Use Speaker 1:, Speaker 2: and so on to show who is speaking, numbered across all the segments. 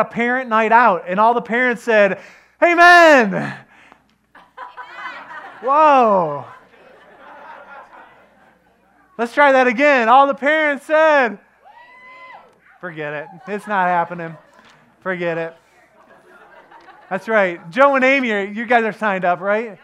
Speaker 1: a parent night out, and all the parents said, Amen. Whoa. Let's try that again. All the parents said, Forget it. It's not happening. Forget it. That's right. Joe and Amy, you guys are signed up, right?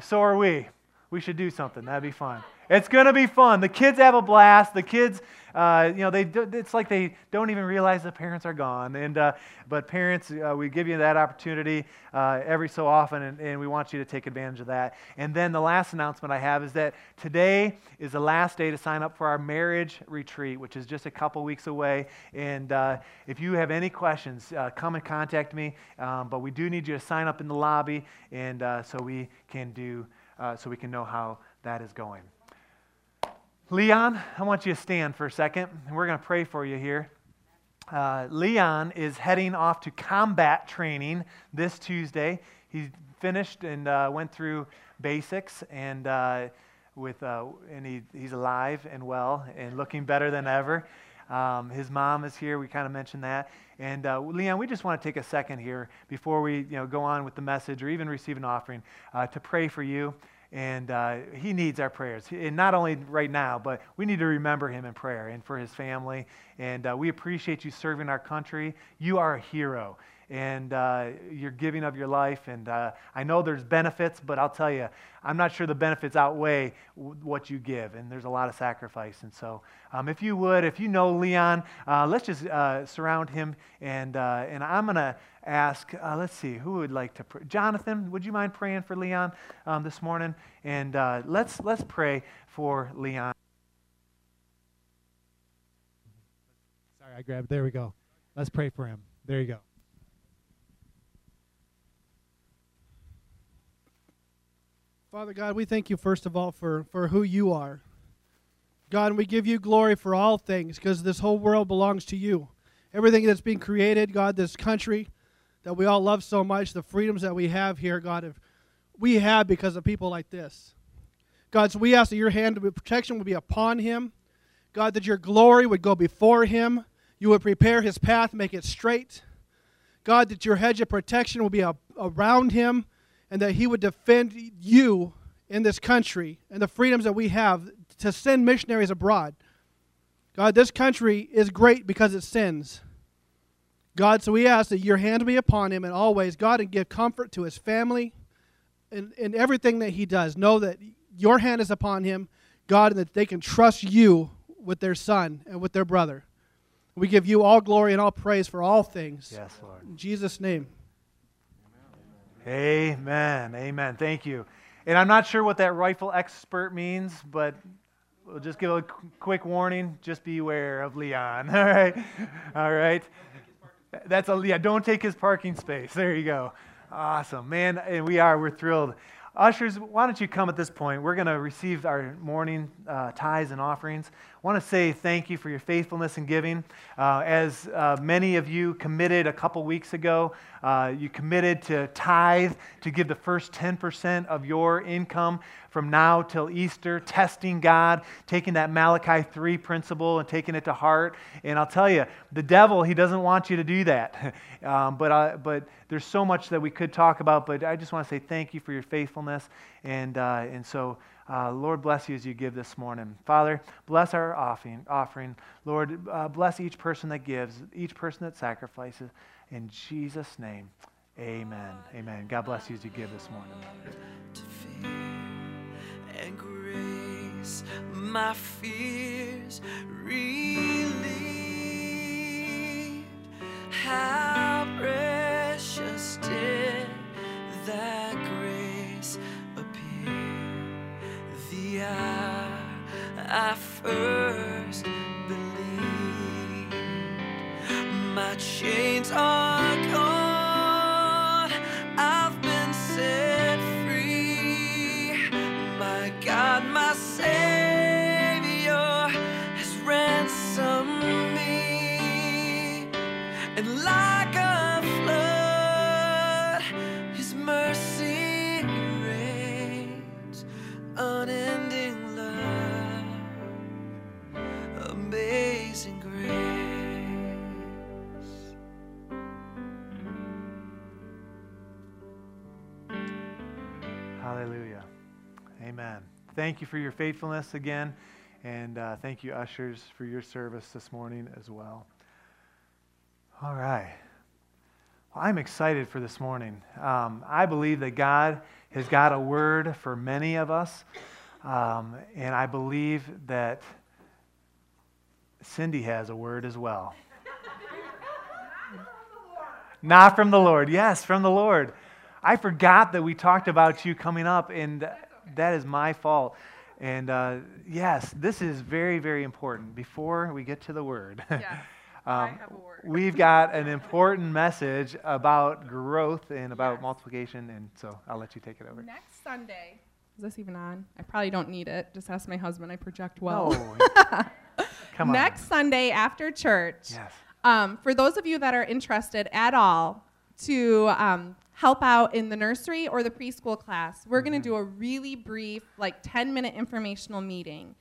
Speaker 1: So are we. We should do something. That'd be fun. It's going to be fun. The kids have a blast. The kids, uh, you know, they do, it's like they don't even realize the parents are gone. And uh, but parents, uh, we give you that opportunity uh, every so often, and, and, we want you to take advantage of that. And then the last announcement I have is that today is the last day to sign up for our marriage retreat, which is just a couple weeks away. And uh, if you have any questions, come and contact me. Um, but we do need you to sign up in the lobby, and so we can do, so we can know how that is going. Leon, I want you to stand for a second, and we're going to pray for you here. Uh, Leon is heading off to combat training this Tuesday. He finished and uh, went through basics, and uh, with uh, and he, he's alive and well and looking better than ever. Um, his mom is here. We kind of mentioned that. And uh, Leon, we just want to take a second here before we you know, go on with the message or even receive an offering uh, to pray for you and uh, he needs our prayers. And not only right now, but we need to remember him in prayer and for his family. And uh, we appreciate you serving our country. You are a hero and uh, you're giving of your life. And uh, I know there's benefits, but I'll tell you, I'm not sure the benefits outweigh what you give. And there's a lot of sacrifice. And so, um, if you would, if you know Leon, uh, let's just uh, surround him. And, and I'm to ask, uh, let's see, who would like to pray? Jonathan, would you mind praying for Leon um, this morning? And let's, let's pray for Leon.
Speaker 2: Sorry, I grabbed. There we go. Let's pray for him. There you go. Father God, we thank you first of all for, for who you are. God, we give you glory for all things because this whole world belongs to you. Everything that's being created, God, this country that we all love so much, the freedoms that we have here, God, we have because of people like this. God, so we ask that your hand of protection would be upon him. God, that your glory would go before him. You would prepare his path, make it straight. God, that your hedge of protection will be around him and that he would defend you in this country and the freedoms that we have to send missionaries abroad. God, this country is great because it sins. God, so we ask that your hand be upon him and always, God, and give comfort to his family and, and everything that he does. Know that your hand is upon him, God, and that they can trust you with their son and with their brother. We give you all glory and all praise for all things.
Speaker 1: Yes, Lord.
Speaker 2: In Jesus' name.
Speaker 1: Amen. Amen. Thank you. And I'm not sure what that rifle expert means, but we'll just give a quick warning. Just beware of Leon. All right. All right. That's a yeah. Don't take his parking space. There you go. Awesome, man. And we are. We're thrilled. Ushers, why don't you come at this point? We're going to receive our morning uh, tithes and offerings. I want to say thank you for your faithfulness in giving. Uh, as uh, many of you committed a couple weeks ago, uh, you committed to tithe, to give the first 10% of your income from now till Easter, testing God, taking that Malachi 3 principle and taking it to heart. And I'll tell you, the devil, he doesn't want you to do that. um, but, uh, but there's so much that we could talk about, but I just want to say thank you for your faithfulness. And, uh, and so, uh, Lord, bless you as you give this morning. Father, bless our offering. offering. Lord, uh, bless each person that gives, each person that sacrifices. In Jesus' name, amen. Amen. God bless you as you give this morning. And grace, my fears relieved. I Thank you for your faithfulness again. And uh, thank you, ushers, for your service this morning as well. All right. Well, I'm excited for this morning. Um, I believe that God has got a word for many of us. Um, and I believe that Cindy has a word as well. Not from the Lord. Yes, from the Lord. I forgot that we talked about you coming up, and that is my fault. And uh, yes, this is very, very important. Before we get to the word,
Speaker 3: yes, um,
Speaker 1: we've got an important message about growth and about yes. multiplication, and so I'll let you take it over.
Speaker 3: Next Sunday, is this even on? I probably don't need it. Just ask my husband. I project well.
Speaker 1: No. Come on.
Speaker 3: Next Sunday after church.
Speaker 1: Yes.
Speaker 3: Um, for those of you that are interested at all to um, help out in the nursery or the preschool class, we're mm-hmm. going to do a really brief, like 10 minute informational meeting.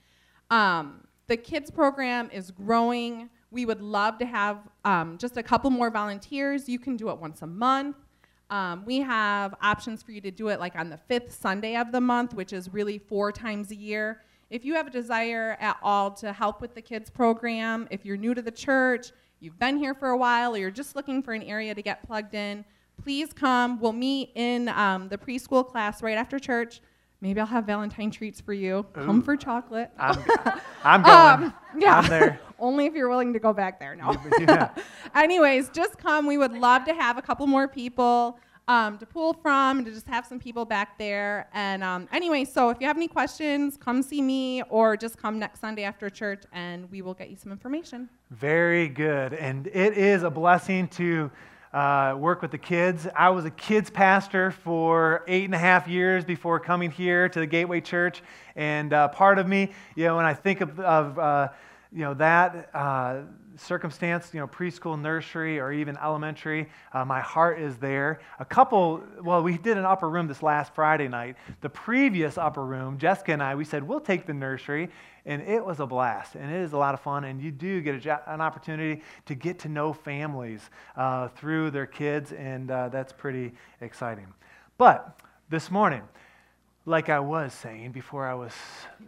Speaker 3: Um, the kids program is growing. We would love to have um, just a couple more volunteers. You can do it once a month. Um, we have options for you to do it like on the fifth Sunday of the month, which is really four times a year. If you have a desire at all to help with the kids program, if you're new to the church, you've been here for a while, or you're just looking for an area to get plugged in, please come. We'll meet in um, the preschool class right after church. Maybe I'll have Valentine treats for you. Ooh. Come for chocolate.
Speaker 1: I'm, I'm going. Um,
Speaker 3: yeah.
Speaker 1: I'm there.
Speaker 3: Only if you're willing to go back there. No. yeah. Anyways, just come. We would love to have a couple more people um, to pull from and to just have some people back there. And um, anyway, so if you have any questions, come see me or just come next Sunday after church and we will get you some information.
Speaker 1: Very good. And it is a blessing to. Uh, work with the kids. I was a kids pastor for eight and a half years before coming here to the Gateway Church. And uh, part of me, you know, when I think of, of uh, you know, that uh, circumstance, you know, preschool, nursery, or even elementary, uh, my heart is there. A couple, well, we did an upper room this last Friday night. The previous upper room, Jessica and I, we said, we'll take the nursery, and it was a blast, and it is a lot of fun, and you do get an opportunity to get to know families uh, through their kids, and uh, that's pretty exciting. But this morning, like I was saying before I was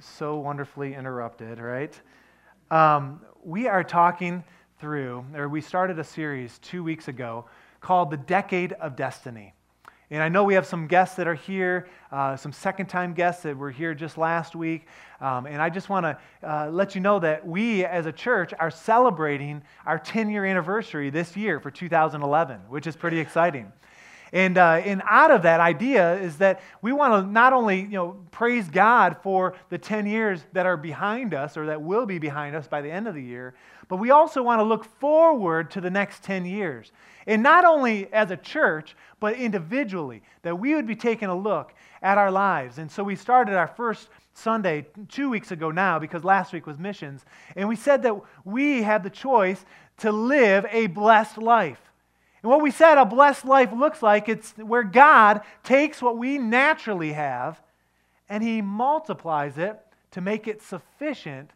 Speaker 1: so wonderfully interrupted, right? Um, we are talking through, or we started a series two weeks ago called The Decade of Destiny. And I know we have some guests that are here, uh, some second time guests that were here just last week. Um, and I just want to uh, let you know that we as a church are celebrating our 10 year anniversary this year for 2011, which is pretty exciting. And, uh, and out of that idea is that we want to not only you know, praise God for the 10 years that are behind us or that will be behind us by the end of the year, but we also want to look forward to the next 10 years. And not only as a church, but individually, that we would be taking a look at our lives. And so we started our first Sunday two weeks ago now because last week was missions. And we said that we had the choice to live a blessed life. And what we said a blessed life looks like, it's where God takes what we naturally have and He multiplies it to make it sufficient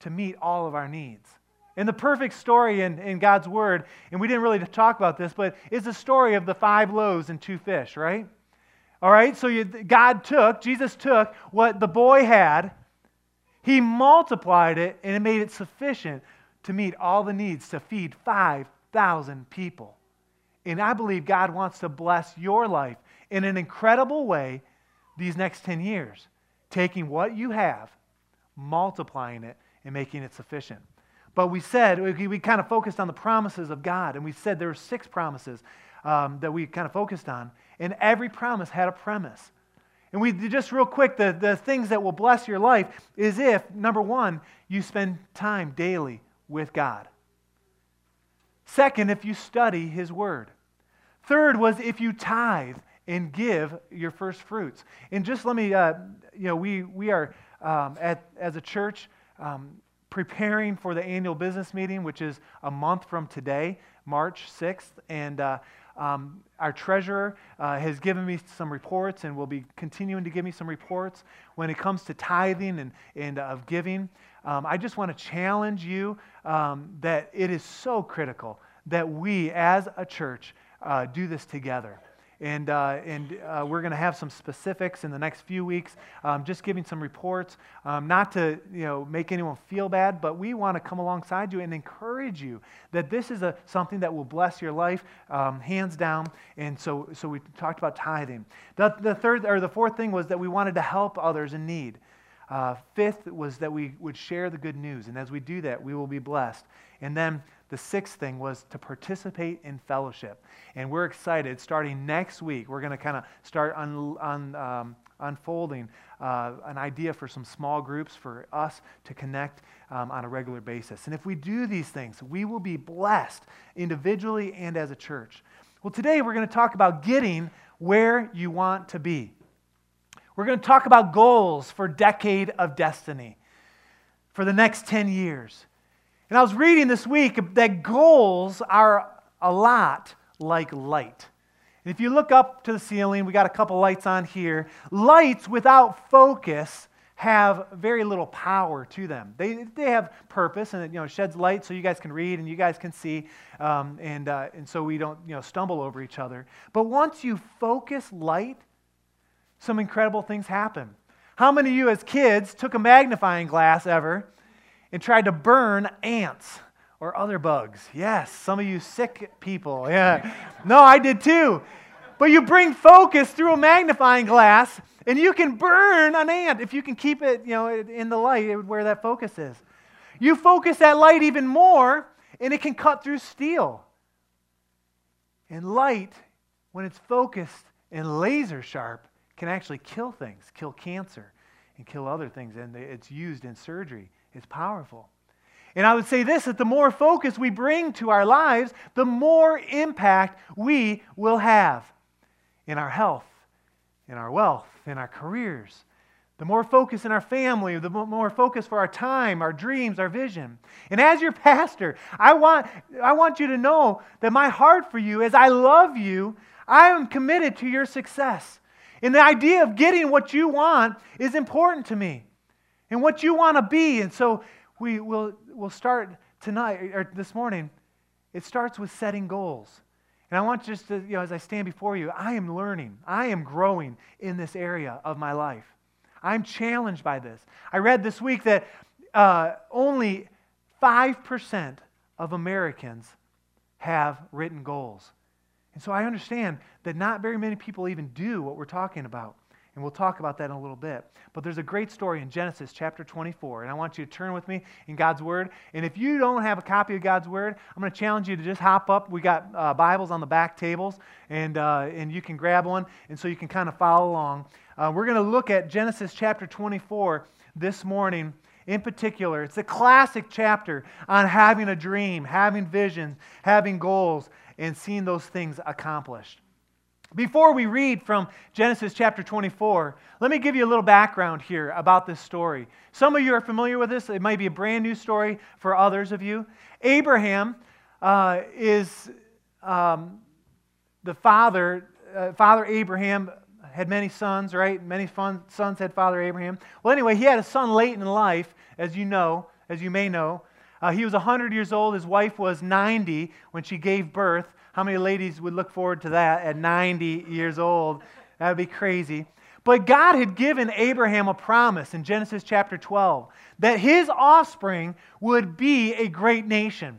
Speaker 1: to meet all of our needs. And the perfect story in, in God's Word, and we didn't really talk about this, but is the story of the five loaves and two fish, right? All right, so you, God took, Jesus took what the boy had, He multiplied it, and it made it sufficient to meet all the needs to feed 5,000 people. And I believe God wants to bless your life in an incredible way these next 10 years, taking what you have, multiplying it, and making it sufficient. But we said, we, we kind of focused on the promises of God, and we said there were six promises um, that we kind of focused on, and every promise had a premise. And we just real quick, the, the things that will bless your life is if, number one, you spend time daily with God. Second, if you study His Word. Third was if you tithe and give your first fruits. And just let me, uh, you know, we, we are um, at, as a church um, preparing for the annual business meeting, which is a month from today, March 6th. And uh, um, our treasurer uh, has given me some reports and will be continuing to give me some reports when it comes to tithing and, and uh, of giving. Um, I just want to challenge you um, that it is so critical that we as a church uh, do this together. And, uh, and uh, we're going to have some specifics in the next few weeks, um, just giving some reports, um, not to you know, make anyone feel bad, but we want to come alongside you and encourage you that this is a, something that will bless your life, um, hands down. And so, so we talked about tithing. The, the third or the fourth thing was that we wanted to help others in need. Uh, fifth was that we would share the good news. And as we do that, we will be blessed. And then the sixth thing was to participate in fellowship. And we're excited. Starting next week, we're going to kind of start un, un, um, unfolding uh, an idea for some small groups for us to connect um, on a regular basis. And if we do these things, we will be blessed individually and as a church. Well, today we're going to talk about getting where you want to be. We're going to talk about goals for decade of destiny for the next 10 years. And I was reading this week that goals are a lot like light. And if you look up to the ceiling, we got a couple lights on here. Lights without focus have very little power to them. They, they have purpose and it you know, sheds light so you guys can read and you guys can see, um, and, uh, and so we don't you know, stumble over each other. But once you focus light, some incredible things happen. How many of you as kids took a magnifying glass ever and tried to burn ants or other bugs. Yes, some of you sick people. Yeah. No, I did too. But you bring focus through a magnifying glass and you can burn an ant if you can keep it, you know, in the light where that focus is. You focus that light even more and it can cut through steel. And light, when it's focused and laser sharp, can actually kill things, kill cancer, and kill other things. And it's used in surgery It's powerful. And I would say this that the more focus we bring to our lives, the more impact we will have in our health, in our wealth, in our careers. The more focus in our family, the more focus for our time, our dreams, our vision. And as your pastor, I want, I want you to know that my heart for you, as I love you, I am committed to your success. And the idea of getting what you want is important to me and what you want to be. And so we will we'll start tonight or this morning. It starts with setting goals. And I want just to, you know, as I stand before you, I am learning. I am growing in this area of my life. I'm challenged by this. I read this week that uh, only 5% of Americans have written goals. And so I understand that not very many people even do what we're talking about. And we'll talk about that in a little bit. But there's a great story in Genesis chapter 24. And I want you to turn with me in God's Word. And if you don't have a copy of God's Word, I'm going to challenge you to just hop up. We got uh, Bibles on the back tables, and, uh, and you can grab one. And so you can kind of follow along. Uh, we're going to look at Genesis chapter 24 this morning in particular. It's a classic chapter on having a dream, having visions, having goals, and seeing those things accomplished. Before we read from Genesis chapter 24, let me give you a little background here about this story. Some of you are familiar with this. It might be a brand new story for others of you. Abraham uh, is um, the father. Uh, father Abraham had many sons, right? Many sons had Father Abraham. Well, anyway, he had a son late in life, as you know, as you may know. Uh, he was 100 years old. His wife was 90 when she gave birth. How many ladies would look forward to that at 90 years old? That would be crazy. But God had given Abraham a promise in Genesis chapter 12 that his offspring would be a great nation.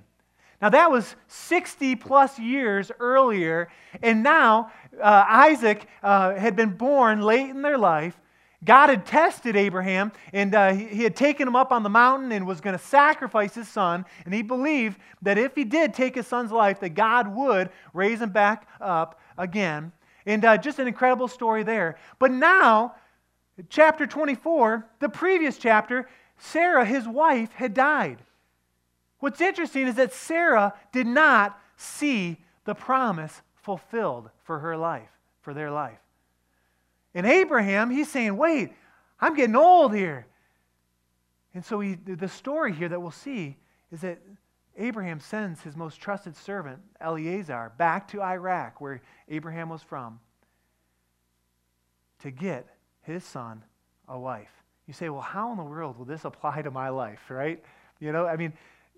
Speaker 1: Now, that was 60 plus years earlier, and now uh, Isaac uh, had been born late in their life, God had tested Abraham, and uh, he, he had taken him up on the mountain and was going to sacrifice his son. And he believed that if he did take his son's life, that God would raise him back up again. And uh, just an incredible story there. But now, chapter 24, the previous chapter, Sarah, his wife, had died. What's interesting is that Sarah did not see the promise fulfilled for her life, for their life. And Abraham, he's saying, wait, I'm getting old here. And so he, the story here that we'll see is that Abraham sends his most trusted servant, Eliezer, back to Iraq, where Abraham was from, to get his son a wife. You say, well, how in the world will this apply to my life, right? You know, I mean,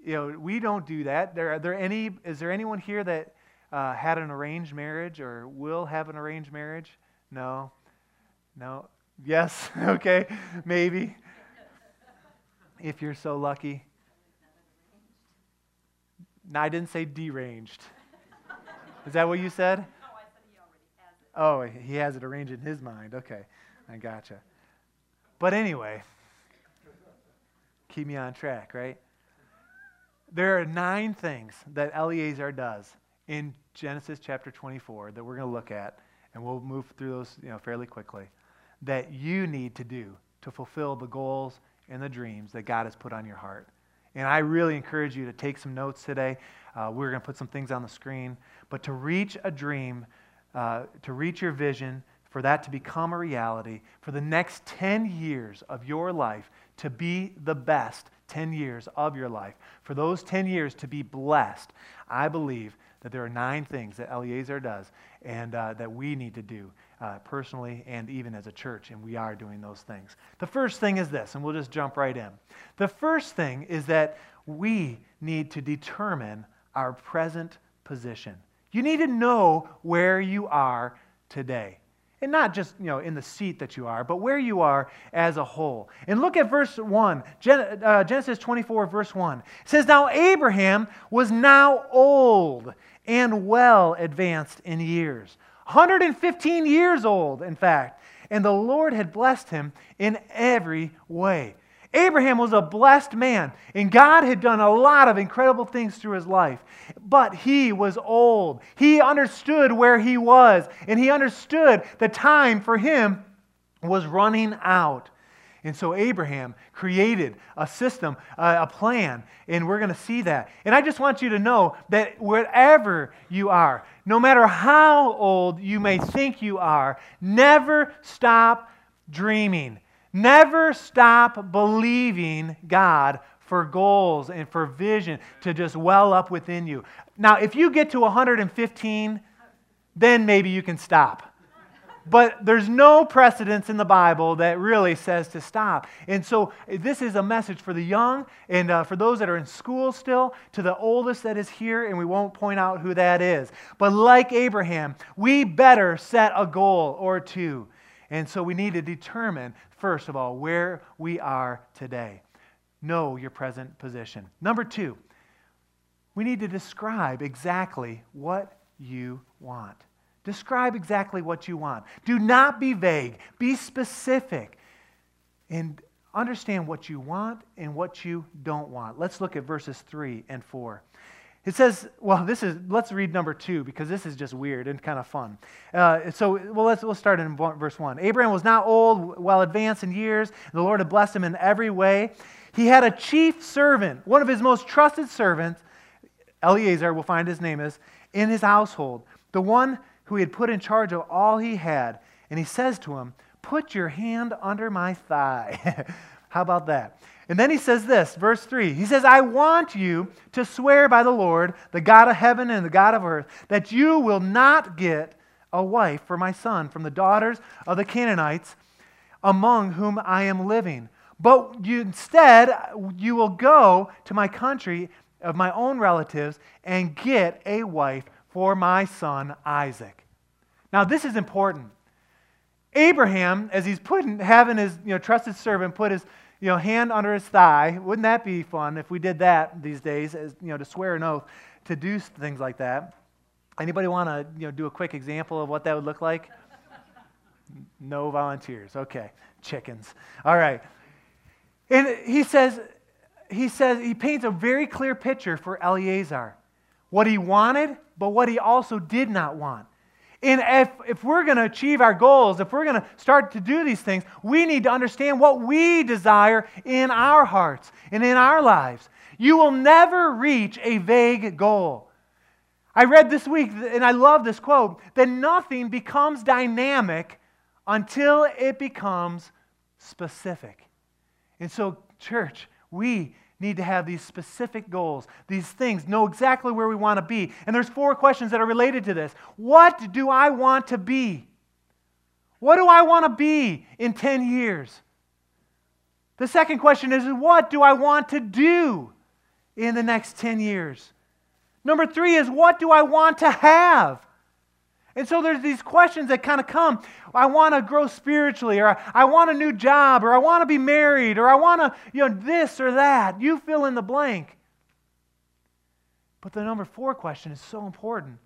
Speaker 1: you know, we don't do that. There, are there any, is there anyone here that uh, had an arranged marriage or will have an arranged marriage? No. No. Yes. okay. Maybe. If you're so lucky. No, I didn't say deranged. Is that what you said? No, I said he already has it. oh, he has it arranged in his mind. Okay. I gotcha. But anyway, keep me on track, right? There are nine things that Eleazar does in Genesis chapter 24 that we're going to look at, and we'll move through those you know, fairly quickly, that you need to do to fulfill the goals and the dreams that God has put on your heart. And I really encourage you to take some notes today. Uh, we're going to put some things on the screen. But to reach a dream, uh, to reach your vision, for that to become a reality, for the next 10 years of your life to be the best 10 years of your life, for those 10 years to be blessed, I believe that there are nine things that Eleazar does and uh, that we need to do uh, personally and even as a church, and we are doing those things. The first thing is this, and we'll just jump right in. The first thing is that we need to determine our present position. You need to know where you are today and not just you know in the seat that you are but where you are as a whole and look at verse 1 Gen- uh, genesis 24 verse 1 it says now abraham was now old and well advanced in years 115 years old in fact and the lord had blessed him in every way Abraham was a blessed man, and God had done a lot of incredible things through his life. But he was old. He understood where he was, and he understood the time for him was running out. And so Abraham created a system, a plan, and we're going to see that. And I just want you to know that wherever you are, no matter how old you may think you are, never stop dreaming. Never stop believing God for goals and for vision to just well up within you. Now, if you get to 115, then maybe you can stop. But there's no precedence in the Bible that really says to stop. And so this is a message for the young and uh, for those that are in school still, to the oldest that is here, and we won't point out who that is. But like Abraham, we better set a goal or two. And so we need to determine first of all, where we are today. Know your present position. Number two, we need to describe exactly what you want. Describe exactly what you want. Do not be vague, be specific. And understand what you want and what you don't want. Let's look at verses 3 and 4. It says, well, this is, let's read number two because this is just weird and kind of fun. Uh, so, well, let's, we'll start in verse one. Abraham was now old, well advanced in years, the Lord had blessed him in every way. He had a chief servant, one of his most trusted servants, Eleazar, we'll find his name is, in his household, the one who he had put in charge of all he had. And he says to him, Put your hand under my thigh. How about that? And then he says this, verse 3. He says, I want you to swear by the Lord, the God of heaven and the God of earth, that you will not get a wife for my son from the daughters of the Canaanites among whom I am living. But you, instead, you will go to my country of my own relatives and get a wife for my son Isaac. Now, this is important. Abraham, as he's putting, having his you know, trusted servant put his you know, hand under his thigh. Wouldn't that be fun if we did that these days, as, you know, to swear an oath to do things like that? Anybody want to, you know, do a quick example of what that would look like? no volunteers. Okay, chickens. All right. And he says, he says, he paints a very clear picture for Eleazar. What he wanted, but what he also did not want. And if, if we're going to achieve our goals, if we're going to start to do these things, we need to understand what we desire in our hearts and in our lives. You will never reach a vague goal. I read this week, and I love this quote that nothing becomes dynamic until it becomes specific. And so, church, we need to have these specific goals, these things, know exactly where we want to be. And there's four questions that are related to this. What do I want to be? What do I want to be in 10 years? The second question is what do I want to do in the next 10 years? Number three is what do I want to have? And so there's these questions that kind of come. I want to grow spiritually, or I want a new job, or I want to be married, or I want to, you know, this or that. You fill in the blank. But the number four question is so important.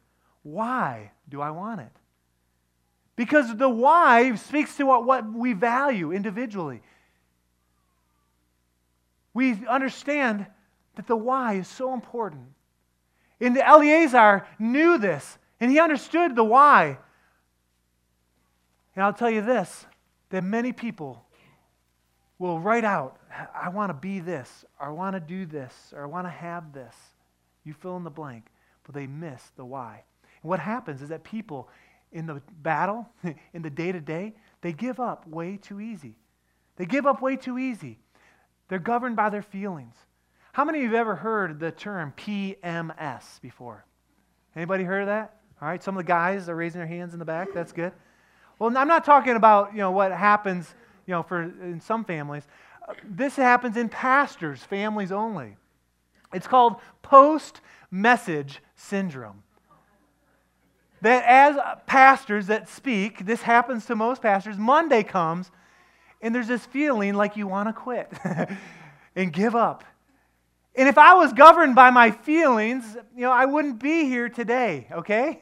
Speaker 1: Why do I want it? Because the why speaks to what, what we value individually. We understand that the why is so important. And Eleazar knew this. And he understood the why. And I'll tell you this that many people will write out, I want to be this, or I want to do this, or I want to have this. You fill in the blank, but they miss the why. And what happens is that people in the battle, in the day to day, they give up way too easy. They give up way too easy. They're governed by their feelings. How many of you have ever heard the term PMS before? Anybody heard of that? All right, some of the guys are raising their hands in the back. That's good. Well, I'm not talking about you know what happens you know for in some families. Uh, this happens in pastors' families only. It's called post-message syndrome. That as pastors that speak, this happens to most pastors. Monday comes, and there's this feeling like you want to quit and give up. And if I was governed by my feelings, you know, I wouldn't be here today, okay?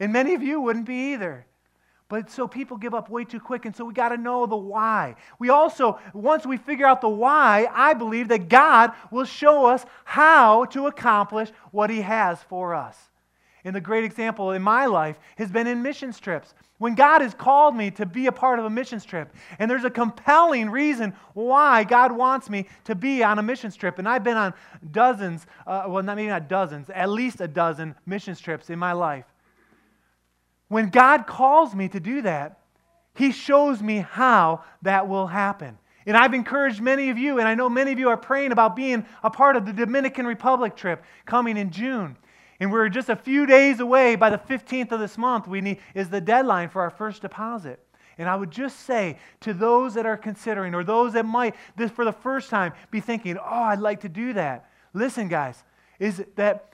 Speaker 1: And many of you wouldn't be either. But so people give up way too quick, and so we got to know the why. We also, once we figure out the why, I believe that God will show us how to accomplish what He has for us. And the great example in my life has been in missions trips. When God has called me to be a part of a missions trip, and there's a compelling reason why God wants me to be on a missions trip, and I've been on dozens, uh, well, not maybe not dozens, at least a dozen missions trips in my life. When God calls me to do that, He shows me how that will happen. And I've encouraged many of you, and I know many of you are praying about being a part of the Dominican Republic trip coming in June. And we're just a few days away by the 15th of this month, we need, is the deadline for our first deposit. And I would just say to those that are considering, or those that might, this for the first time, be thinking, oh, I'd like to do that. Listen, guys, is that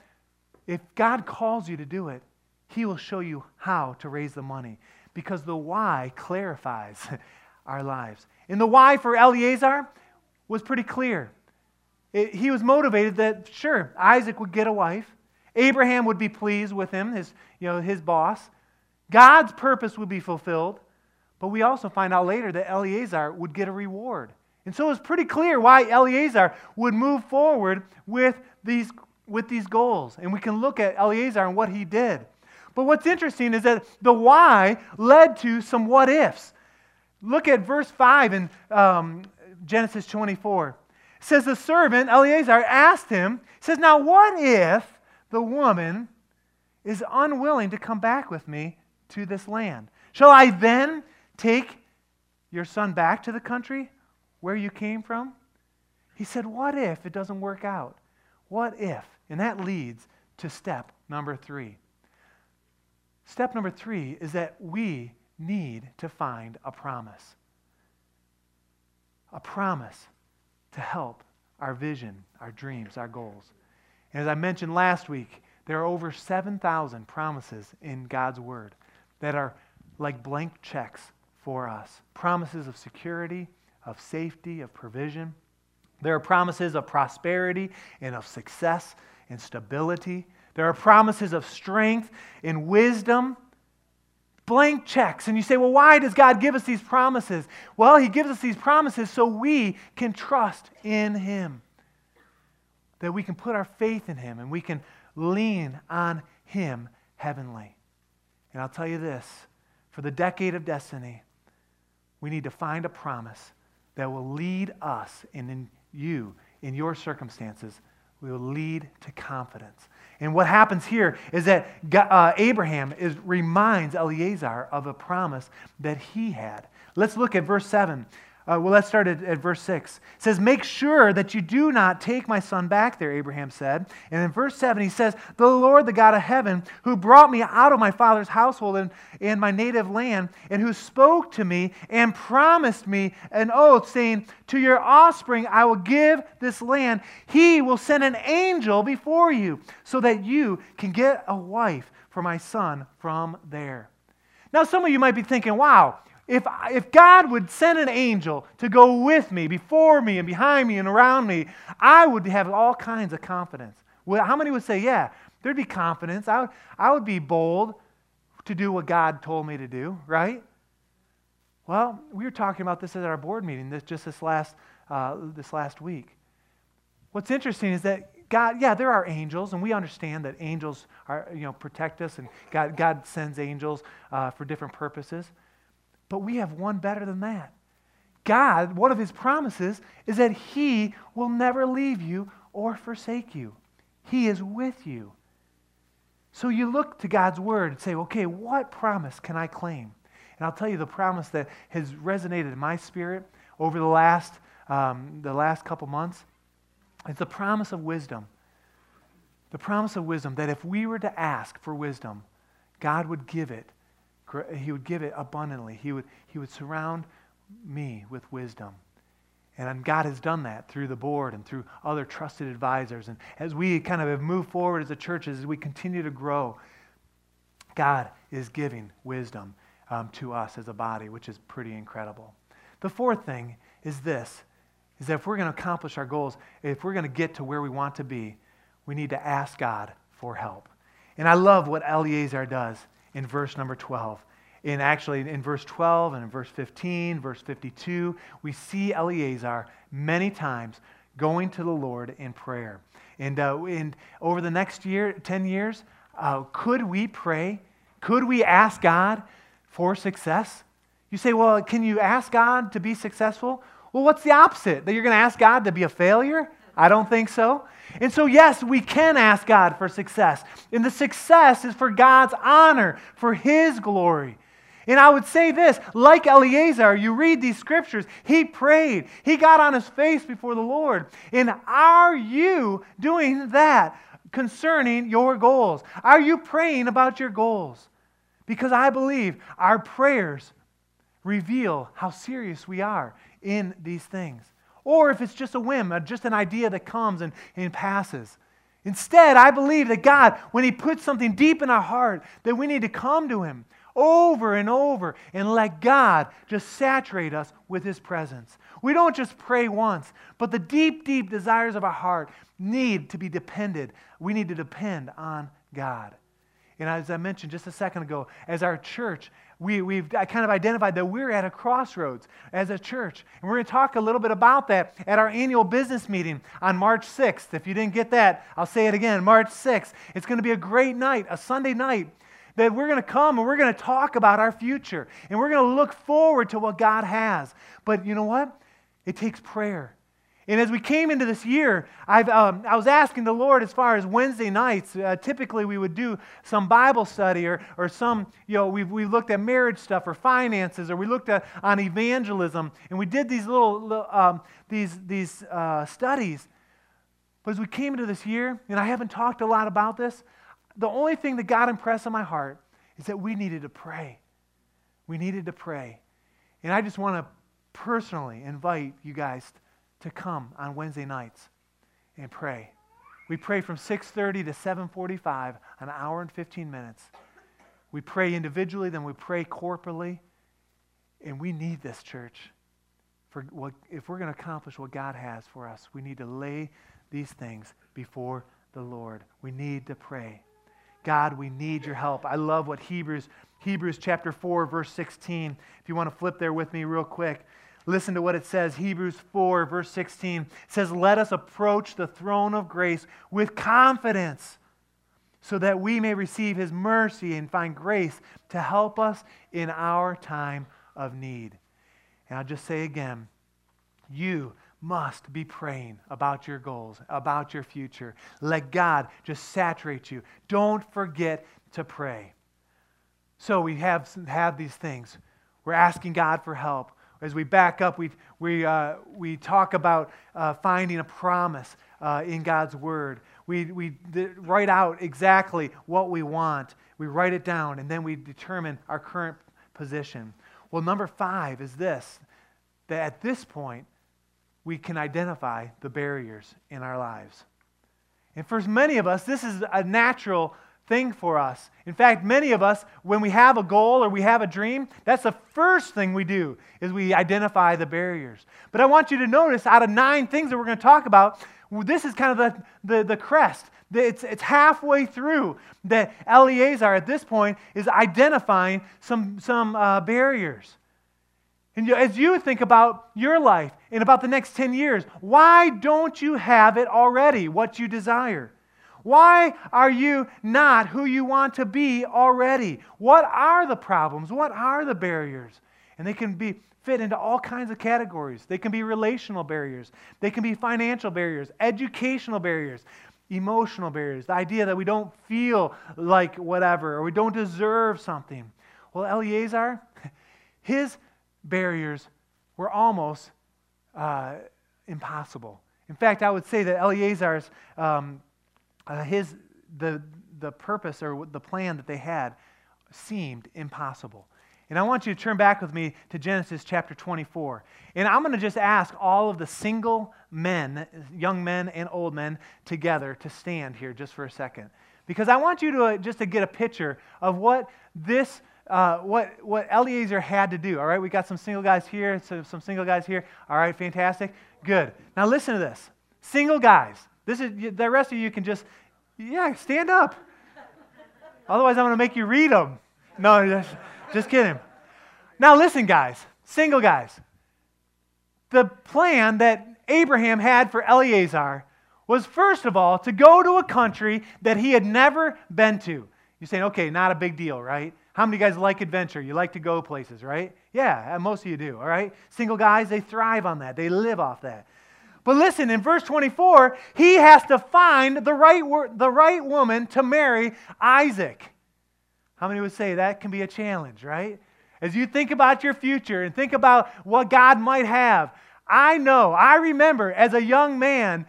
Speaker 1: if God calls you to do it, He will show you how to raise the money because the why clarifies our lives. And the why for Eleazar was pretty clear. It, he was motivated that, sure, Isaac would get a wife. Abraham would be pleased with him, his, you know, his boss. God's purpose would be fulfilled. But we also find out later that Eleazar would get a reward. And so it's pretty clear why Eleazar would move forward with these, with these goals. And we can look at Eleazar and what he did. But what's interesting is that the why led to some what ifs. Look at verse 5 in um, Genesis 24. It says, The servant, Eleazar, asked him, says, Now what if the woman is unwilling to come back with me to this land. Shall I then take your son back to the country where you came from? He said, What if it doesn't work out? What if? And that leads to step number three. Step number three is that we need to find a promise. A promise to help our vision, our dreams, our goals. As I mentioned last week, there are over 7,000 promises in God's Word that are like blank checks for us promises of security, of safety, of provision. There are promises of prosperity and of success and stability. There are promises of strength and wisdom. Blank checks. And you say, well, why does God give us these promises? Well, He gives us these promises so we can trust in Him that we can put our faith in Him and we can lean on Him heavenly. And I'll tell you this for the decade of destiny, we need to find a promise that will lead us and in you, in your circumstances, will lead to confidence. And what happens here is that uh, Abraham is, reminds Eleazar of a promise that he had. Let's look at verse 7. Uh, well, let's start at, at verse 6. It says, Make sure that you do not take my son back there, Abraham said. And in verse 7, he says, The Lord, the God of heaven, who brought me out of my father's household and, and my native land, and who spoke to me and promised me an oath, saying, To your offspring I will give this land, he will send an angel before you, so that you can get a wife for my son from there. Now, some of you might be thinking, wow, if, if God would send an angel to go with me, before me, and behind me, and around me, I would have all kinds of confidence. Well, how many would say, yeah, there'd be confidence? I would, I would be bold to do what God told me to do, right? Well, we were talking about this at our board meeting this, just this last, uh, this last week. What's interesting is that God, yeah, there are angels, and we understand that angels are, you know, protect us, and God, God sends angels uh, for different purposes. But we have one better than that. God, one of his promises is that he will never leave you or forsake you. He is with you. So you look to God's word and say, okay, what promise can I claim? And I'll tell you the promise that has resonated in my spirit over the last, um, the last couple months. It's the promise of wisdom. The promise of wisdom that if we were to ask for wisdom, God would give it he would give it abundantly. He would, he would surround me with wisdom. And God has done that through the board and through other trusted advisors. And as we kind of have moved forward as a church, as we continue to grow, God is giving wisdom um, to us as a body, which is pretty incredible. The fourth thing is this, is that if we're going to accomplish our goals, if we're going to get to where we want to be, we need to ask God for help. And I love what Eliezer does in verse number 12. In actually, in verse 12 and in verse 15, verse 52, we see Eleazar many times going to the Lord in prayer. And, uh, and over the next year, 10 years, uh, could we pray? Could we ask God for success? You say, well, can you ask God to be successful? Well, what's the opposite? That you're going to ask God to be a failure? I don't think so. And so, yes, we can ask God for success. And the success is for God's honor, for His glory. And I would say this like Eleazar, you read these scriptures, he prayed, he got on his face before the Lord. And are you doing that concerning your goals? Are you praying about your goals? Because I believe our prayers reveal how serious we are in these things or if it's just a whim, just an idea that comes and, and passes. Instead, I believe that God, when He puts something deep in our heart, that we need to come to Him over and over and let God just saturate us with His presence. We don't just pray once, but the deep, deep desires of our heart need to be depended. We need to depend on God. And as I mentioned just a second ago, as our church, we, we've kind of identified that we're at a crossroads as a church. And we're going to talk a little bit about that at our annual business meeting on March 6th. If you didn't get that, I'll say it again March 6th. It's going to be a great night, a Sunday night, that we're going to come and we're going to talk about our future. And we're going to look forward to what God has. But you know what? It takes prayer. And as we came into this year, um, i was asking the Lord as far as Wednesday nights. Uh, typically, we would do some Bible study or, or some, you know, we we looked at marriage stuff or finances or we looked at on evangelism. And we did these little, um, these, these uh, studies. But as we came into this year, and I haven't talked a lot about this, the only thing that God impressed on my heart is that we needed to pray. We needed to pray. And I just want to personally invite you guys to come on Wednesday nights and pray. We pray from 6:30 to 7:45, an hour and 15 minutes. We pray individually, then we pray corporately, and we need this church. For what, if we're going to accomplish what God has for us, we need to lay these things before the Lord. We need to pray. God, we need your help. I love what Hebrews Hebrews chapter 4 verse 16. If you want to flip there with me real quick. Listen to what it says, Hebrews 4, verse 16. Says, Let us approach the throne of grace with confidence so that we may receive his mercy and find grace to help us in our time of need. And I'll just say again, you must be praying about your goals, about your future. Let God just saturate you. Don't forget to pray. So we have, have these things. We're asking God for help. As we back up, we, we, uh, we talk about uh, finding a promise uh, in God's Word. We, we write out exactly what we want. We write it down, and then we determine our current position. Well, number five is this that at this point, we can identify the barriers in our lives. And for many of us, this is a natural thing for us. In fact, many of us, when we have a goal or we have a dream, that's the first thing we do is we identify the barriers. But I want you to notice out of nine things that we're going to talk about, this is kind of the, the, the crest. It's, it's halfway through that Eleazar at this point is identifying some, some uh, barriers. And as you think about your life and about the next 10 years, why don't you have it already, what you desire? Why are you not who you want to be already? What are the problems? What are the barriers? And they can be fit into all kinds of categories. They can be relational barriers, they can be financial barriers, educational barriers, emotional barriers, the idea that we don't feel like whatever or we don't deserve something. Well, Eleazar, his barriers were almost uh, impossible. In fact, I would say that Eleazar's um, uh, his, the, the purpose or the plan that they had seemed impossible. And I want you to turn back with me to Genesis chapter 24. And I'm going to just ask all of the single men, young men and old men, together to stand here just for a second. Because I want you to uh, just to get a picture of what this, uh, what, what Eleazar had to do. All right, we got some single guys here, some single guys here. All right, fantastic. Good. Now listen to this. Single guys. This is the rest of you can just, yeah, stand up. Otherwise, I'm going to make you read them. No, just, just kidding. Now, listen, guys, single guys. The plan that Abraham had for Eleazar was, first of all, to go to a country that he had never been to. You're saying, okay, not a big deal, right? How many guys like adventure? You like to go places, right? Yeah, most of you do, all right? Single guys, they thrive on that, they live off that. But listen, in verse 24, he has to find the right, the right woman to marry Isaac. How many would say that can be a challenge, right? As you think about your future and think about what God might have, I know, I remember as a young man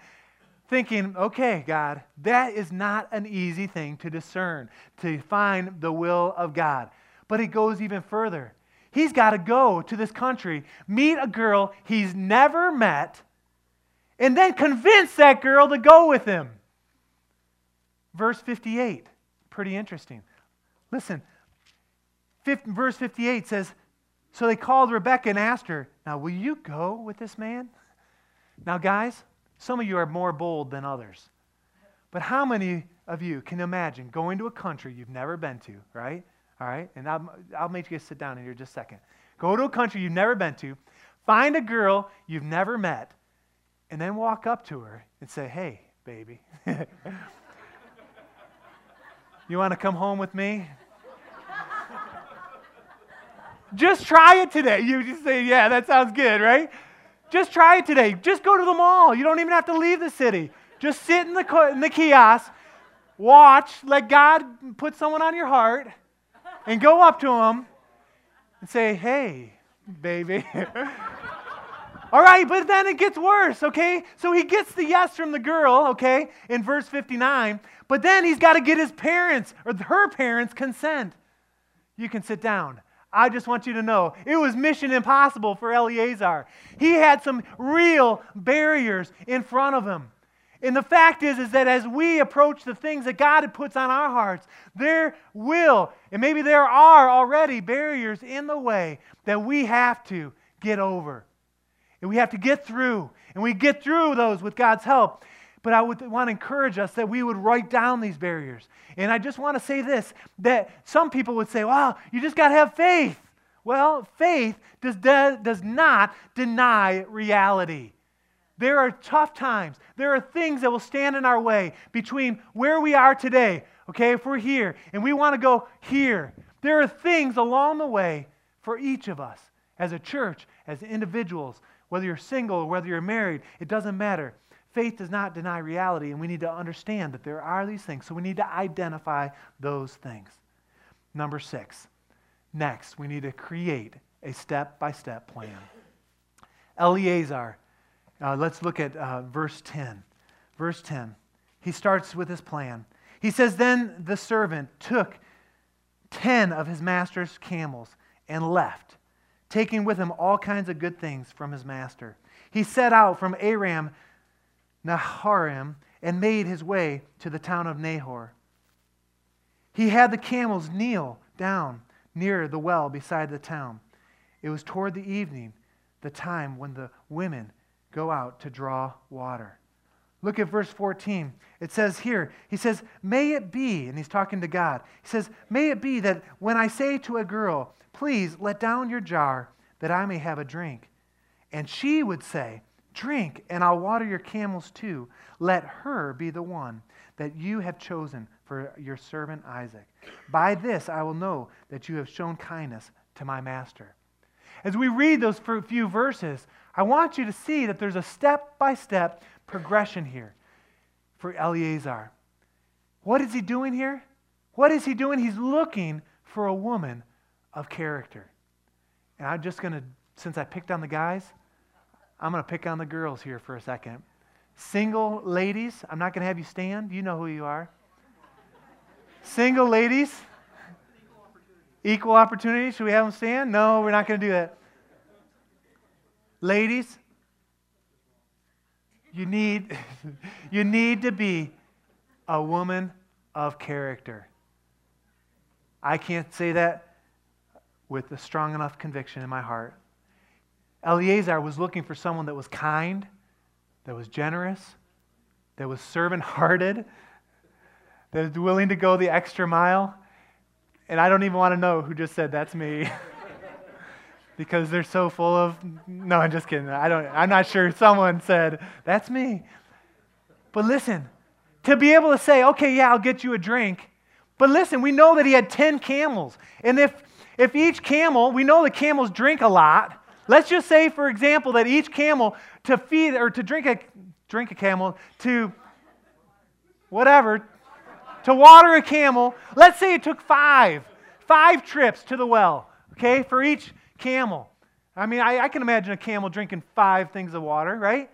Speaker 1: thinking, okay, God, that is not an easy thing to discern, to find the will of God. But it goes even further. He's got to go to this country, meet a girl he's never met and then convince that girl to go with him. Verse 58, pretty interesting. Listen, verse 58 says, So they called Rebekah and asked her, Now, will you go with this man? Now, guys, some of you are more bold than others. But how many of you can imagine going to a country you've never been to, right? All right? And I'll, I'll make you sit down in here just a second. Go to a country you've never been to, find a girl you've never met, and then walk up to her and say, Hey, baby, you want to come home with me? just try it today. You just say, Yeah, that sounds good, right? Just try it today. Just go to the mall. You don't even have to leave the city. Just sit in the, in the kiosk, watch, let God put someone on your heart, and go up to them and say, Hey, baby. All right, but then it gets worse, okay? So he gets the yes from the girl, okay, in verse 59, but then he's got to get his parents or her parents' consent. You can sit down. I just want you to know it was mission impossible for Eleazar. He had some real barriers in front of him. And the fact is, is that as we approach the things that God puts on our hearts, there will, and maybe there are already barriers in the way that we have to get over. And we have to get through. And we get through those with God's help. But I would want to encourage us that we would write down these barriers. And I just want to say this that some people would say, wow, you just got to have faith. Well, faith does, does not deny reality. There are tough times. There are things that will stand in our way between where we are today, okay, if we're here and we want to go here. There are things along the way for each of us as a church, as individuals, whether you're single or whether you're married, it doesn't matter. Faith does not deny reality, and we need to understand that there are these things. So we need to identify those things. Number six, next, we need to create a step by step plan. Eleazar. Uh, let's look at uh, verse 10. Verse 10. He starts with his plan. He says, Then the servant took ten of his master's camels and left, taking with him all kinds of good things from his master. He set out from Aram Naharaim and made his way to the town of Nahor. He had the camels kneel down near the well beside the town. It was toward the evening, the time when the women go out to draw water. Look at verse 14. It says here, he says, May it be, and he's talking to God. He says, May it be that when I say to a girl, Please let down your jar that I may have a drink, and she would say, Drink, and I'll water your camels too. Let her be the one that you have chosen for your servant Isaac. By this I will know that you have shown kindness to my master. As we read those few verses, I want you to see that there's a step by step progression here for Eleazar. What is he doing here? What is he doing? He's looking for a woman of character. And I'm just going to, since I picked on the guys, I'm going to pick on the girls here for a second. Single ladies, I'm not going to have you stand. You know who you are. Single ladies, equal opportunity. Should we have them stand? No, we're not going to do that. Ladies, you need, you need to be a woman of character. I can't say that with a strong enough conviction in my heart. Eleazar was looking for someone that was kind, that was generous, that was servant hearted, that was willing to go the extra mile. And I don't even want to know who just said, That's me. because they're so full of no i'm just kidding i don't i'm not sure someone said that's me but listen to be able to say okay yeah i'll get you a drink but listen we know that he had 10 camels and if if each camel we know the camels drink a lot Let's just say, for example, that each camel to feed or to drink a drink a camel to whatever to water a camel. Let's say it took five five trips to the well. Okay, for each camel. I mean, I, I can imagine a camel drinking five things of water, right?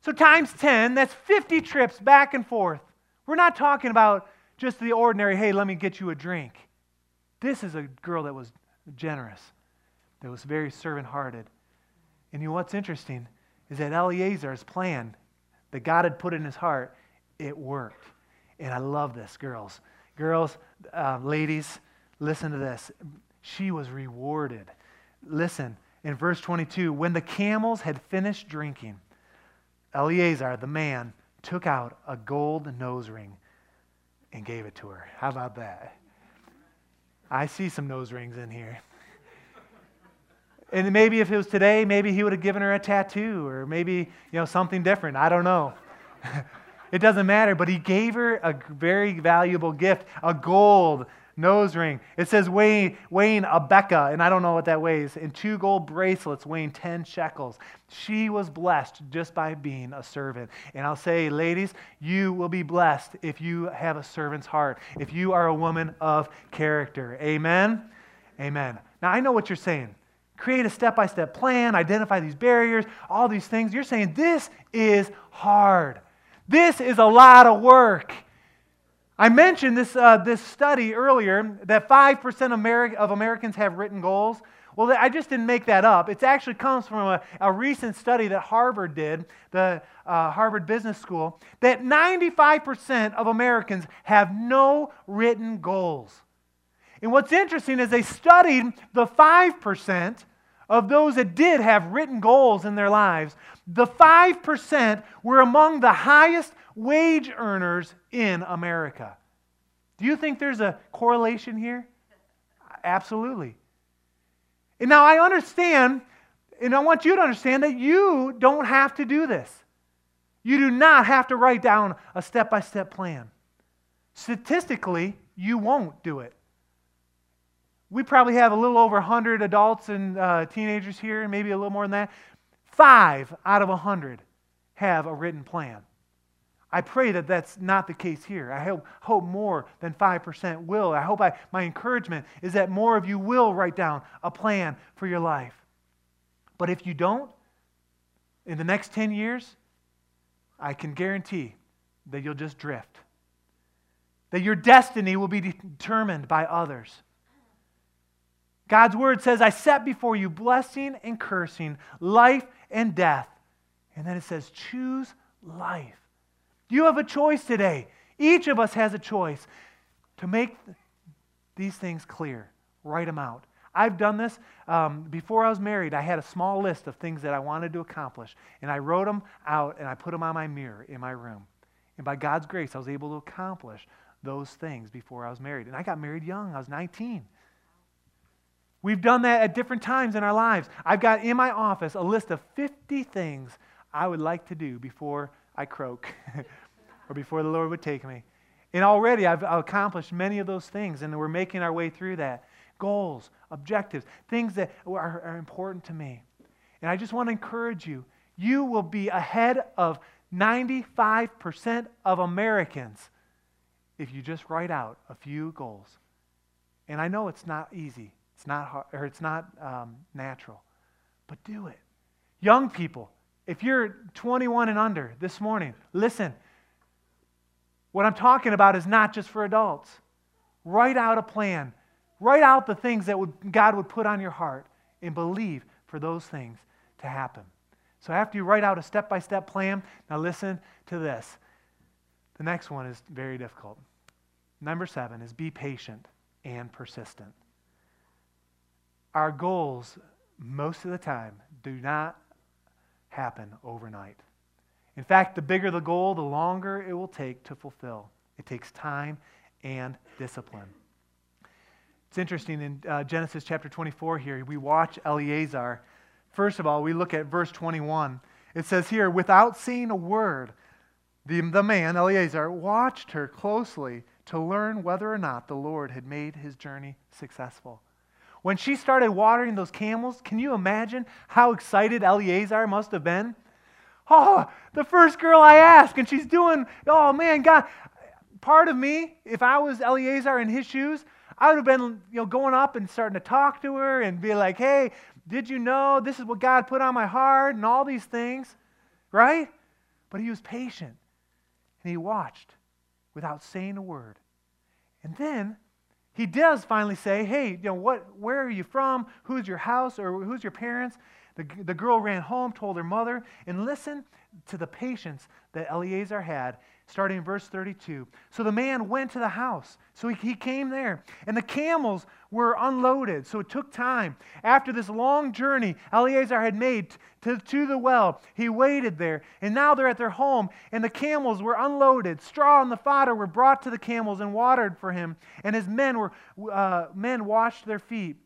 Speaker 1: So times 10, that's 50 trips back and forth. We're not talking about just the ordinary, hey, let me get you a drink. This is a girl that was generous that was very servant hearted. And you know what's interesting is that Eleazar's plan that God had put in his heart, it worked. And I love this, girls. Girls, uh, ladies, listen to this. She was rewarded. Listen, in verse 22, when the camels had finished drinking, Eleazar, the man, took out a gold nose ring and gave it to her. How about that? I see some nose rings in here. And maybe if it was today, maybe he would have given her a tattoo or maybe, you know, something different. I don't know. it doesn't matter, but he gave her a very valuable gift, a gold nose ring. It says weighing, weighing a beka, and I don't know what that weighs, and two gold bracelets weighing 10 shekels. She was blessed just by being a servant. And I'll say, ladies, you will be blessed if you have a servant's heart, if you are a woman of character. Amen? Amen. Now, I know what you're saying create a step by step plan, identify these barriers, all these things. You're saying this is hard. This is a lot of work. I mentioned this, uh, this study earlier that 5% of Americans have written goals. Well, I just didn't make that up. It actually comes from a, a recent study that Harvard did, the uh, Harvard Business School, that 95% of Americans have no written goals. And what's interesting is they studied the 5% of those that did have written goals in their lives, the 5% were among the highest wage earners in America. Do you think there's a correlation here? Absolutely. And now I understand, and I want you to understand that you don't have to do this. You do not have to write down a step by step plan. Statistically, you won't do it we probably have a little over 100 adults and uh, teenagers here, and maybe a little more than that. Five out of 100 have a written plan. I pray that that's not the case here. I hope, hope more than 5% will. I hope I, my encouragement is that more of you will write down a plan for your life. But if you don't, in the next 10 years, I can guarantee that you'll just drift. That your destiny will be determined by others. God's word says, I set before you blessing and cursing, life and death. And then it says, choose life. You have a choice today. Each of us has a choice to make these things clear, write them out. I've done this. Um, before I was married, I had a small list of things that I wanted to accomplish, and I wrote them out and I put them on my mirror in my room. And by God's grace, I was able to accomplish those things before I was married. And I got married young, I was 19. We've done that at different times in our lives. I've got in my office a list of 50 things I would like to do before I croak or before the Lord would take me. And already I've accomplished many of those things, and we're making our way through that. Goals, objectives, things that are, are important to me. And I just want to encourage you you will be ahead of 95% of Americans if you just write out a few goals. And I know it's not easy. It's not hard, or it's not um, natural. But do it. Young people, if you're 21 and under this morning, listen. What I'm talking about is not just for adults. Write out a plan. Write out the things that would, God would put on your heart and believe for those things to happen. So after you write out a step by step plan, now listen to this. The next one is very difficult. Number seven is be patient and persistent. Our goals, most of the time, do not happen overnight. In fact, the bigger the goal, the longer it will take to fulfill. It takes time and discipline. It's interesting in uh, Genesis chapter 24 here, we watch Eleazar. First of all, we look at verse 21. It says here, without saying a word, the, the man, Eleazar, watched her closely to learn whether or not the Lord had made his journey successful. When she started watering those camels, can you imagine how excited Eleazar must have been? Oh, the first girl I asked, and she's doing, oh man, God. Part of me, if I was Eleazar in his shoes, I would have been you know, going up and starting to talk to her and be like, hey, did you know this is what God put on my heart and all these things, right? But he was patient and he watched without saying a word. And then he does finally say, Hey, you know, what, where are you from? Who's your house or who's your parents? The, the girl ran home, told her mother, and listen to the patience that Eleazar had, starting in verse 32. So the man went to the house. So he, he came there, and the camels were unloaded, so it took time. After this long journey Eleazar had made to, to the well, he waited there, and now they're at their home, and the camels were unloaded. Straw and the fodder were brought to the camels and watered for him, and his men, were, uh, men washed their feet.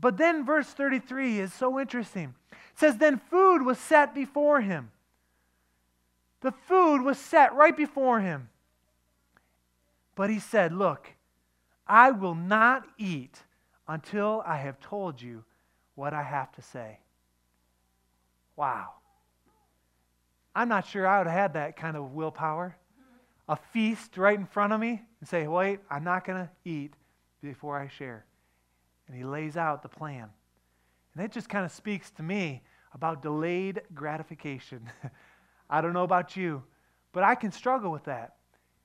Speaker 1: But then verse 33 is so interesting. It says, Then food was set before him. The food was set right before him. But he said, Look, I will not eat until I have told you what I have to say. Wow. I'm not sure I would have had that kind of willpower. A feast right in front of me and say, Wait, I'm not going to eat before I share and he lays out the plan. And that just kind of speaks to me about delayed gratification. I don't know about you, but I can struggle with that.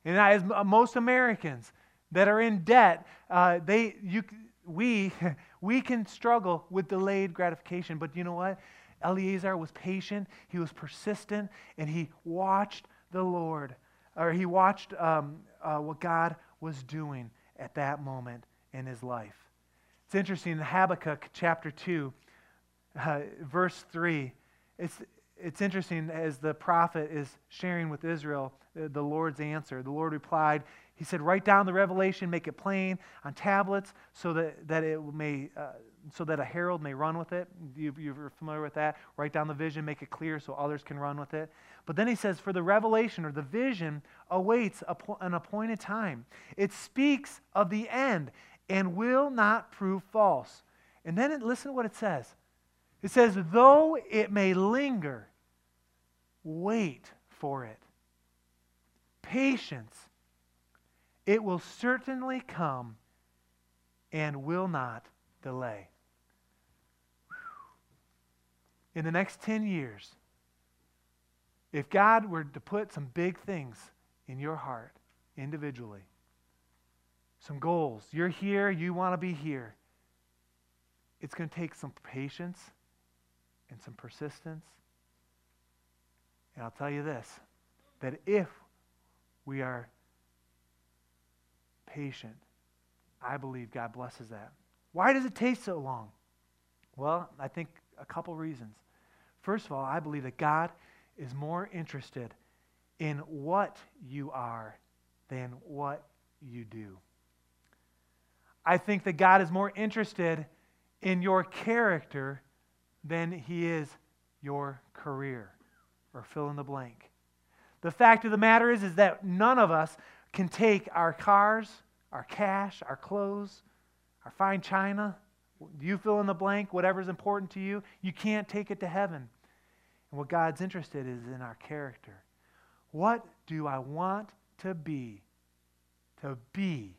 Speaker 1: And as most Americans that are in debt, uh, they, you, we, we can struggle with delayed gratification. But you know what? Eleazar was patient, he was persistent, and he watched the Lord, or he watched um, uh, what God was doing at that moment in his life. It's interesting in Habakkuk chapter 2, uh, verse 3. It's, it's interesting as the prophet is sharing with Israel the, the Lord's answer. The Lord replied, He said, Write down the revelation, make it plain on tablets so that, that it may. Uh, so that a herald may run with it. You, you're familiar with that. Write down the vision, make it clear so others can run with it. But then he says, For the revelation or the vision awaits an appointed time. It speaks of the end and will not prove false. And then it, listen to what it says. It says, though it may linger, wait for it. Patience. It will certainly come and will not delay. in the next 10 years, if God were to put some big things in your heart individually, some goals, you're here, you want to be here, it's going to take some patience and some persistence. And I'll tell you this that if we are patient, I believe God blesses that. Why does it take so long? Well, I think a couple reasons. First of all, I believe that God is more interested in what you are than what you do. I think that God is more interested in your character than he is your career or fill in the blank. The fact of the matter is is that none of us can take our cars, our cash, our clothes, our fine china, you fill in the blank, whatever's important to you, you can't take it to heaven. And what God's interested in is in our character. What do I want to be to be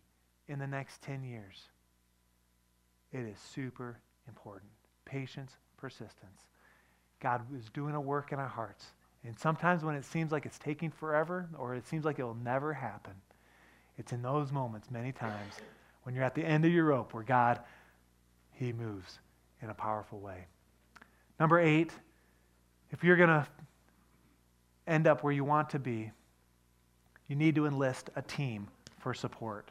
Speaker 1: in the next 10 years? It is super important. Patience, persistence. God is doing a work in our hearts. And sometimes when it seems like it's taking forever or it seems like it will never happen, it's in those moments, many times, when you're at the end of your rope where God, He moves in a powerful way. Number eight, if you're going to end up where you want to be, you need to enlist a team for support.